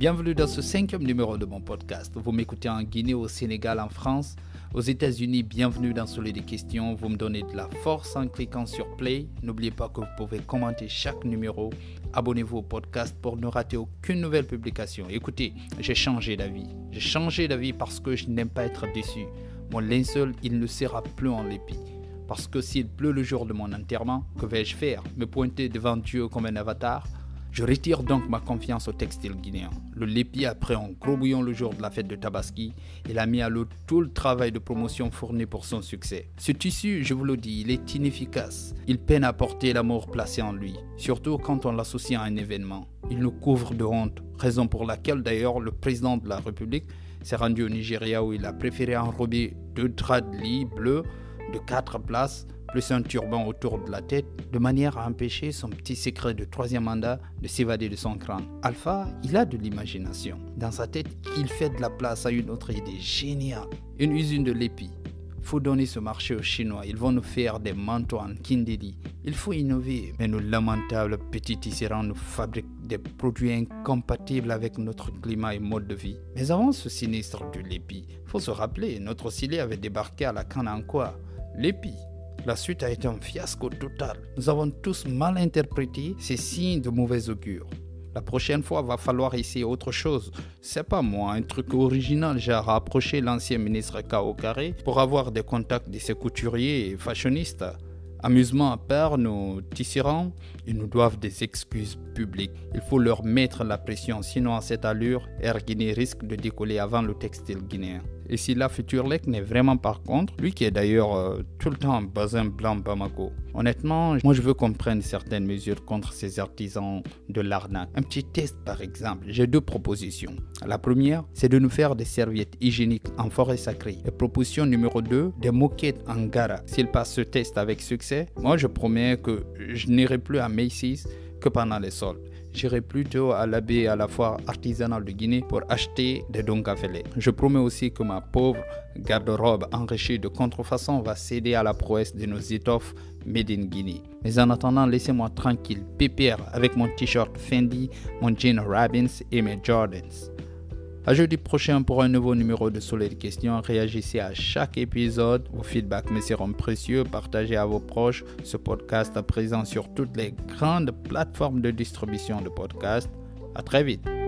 Bienvenue dans ce cinquième numéro de mon podcast. Vous m'écoutez en Guinée, au Sénégal, en France, aux États-Unis. Bienvenue dans Soleil des questions. Vous me donnez de la force en cliquant sur Play. N'oubliez pas que vous pouvez commenter chaque numéro. Abonnez-vous au podcast pour ne rater aucune nouvelle publication. Écoutez, j'ai changé d'avis. J'ai changé d'avis parce que je n'aime pas être déçu. Mon linceul, il ne sera plus en lépi. Parce que s'il pleut le jour de mon enterrement, que vais-je faire? Me pointer devant Dieu comme un avatar? Je retire donc ma confiance au textile guinéen. Le Lépi a pris un gros bouillon le jour de la fête de Tabaski. Il a mis à l'eau tout le travail de promotion fourni pour son succès. Ce tissu, je vous le dis, il est inefficace. Il peine à porter l'amour placé en lui, surtout quand on l'associe à un événement. Il nous couvre de honte, raison pour laquelle d'ailleurs le président de la République s'est rendu au Nigeria où il a préféré enrober deux draps de lit bleus de quatre places plus un turban autour de la tête, de manière à empêcher son petit secret de troisième mandat de s'évader de son crâne. Alpha, il a de l'imagination. Dans sa tête, il fait de la place à une autre idée géniale. Une usine de l'épi. Faut donner ce marché aux Chinois. Ils vont nous faire des manteaux en Kindeli. Il faut innover. Mais nos lamentables petits tisserands nous fabriquent des produits incompatibles avec notre climat et mode de vie. Mais avant ce sinistre de l'épi, faut se rappeler, notre Silé avait débarqué à la canne en quoi? L'épi. La suite a été un fiasco total. Nous avons tous mal interprété ces signes de mauvais augure. La prochaine fois, va falloir essayer autre chose. C'est pas moi, un truc original, j'ai rapproché l'ancien ministre K.O. Carré pour avoir des contacts de ses couturiers et fashionistes. Amusement à part, nos tisserands, ils nous doivent des excuses publiques. Il faut leur mettre la pression, sinon à cette allure, Air Guinée risque de décoller avant le textile guinéen. Et si la future Lec n'est vraiment par contre, lui qui est d'ailleurs euh, tout le temps bazin blanc Bamako, honnêtement, moi je veux qu'on prenne certaines mesures contre ces artisans de l'arnaque. Un petit test par exemple, j'ai deux propositions. La première, c'est de nous faire des serviettes hygiéniques en forêt sacrée. Et proposition numéro 2, des moquettes en gara. S'il passe ce test avec succès, moi je promets que je n'irai plus à Macy's que pendant les soldes j'irai plutôt à l'abbé à la foire artisanale de Guinée pour acheter des dons cafélés. Je promets aussi que ma pauvre garde-robe enrichie de contrefaçon va céder à la prouesse de nos étoffes made in Guinée. Mais en attendant, laissez-moi tranquille, pépère avec mon t-shirt Fendi, mon jean Robbins et mes Jordans. À jeudi prochain pour un nouveau numéro de Soleil questions. Réagissez à chaque épisode. Vos feedbacks me seront précieux. Partagez à vos proches ce podcast à présent sur toutes les grandes plateformes de distribution de podcasts. À très vite.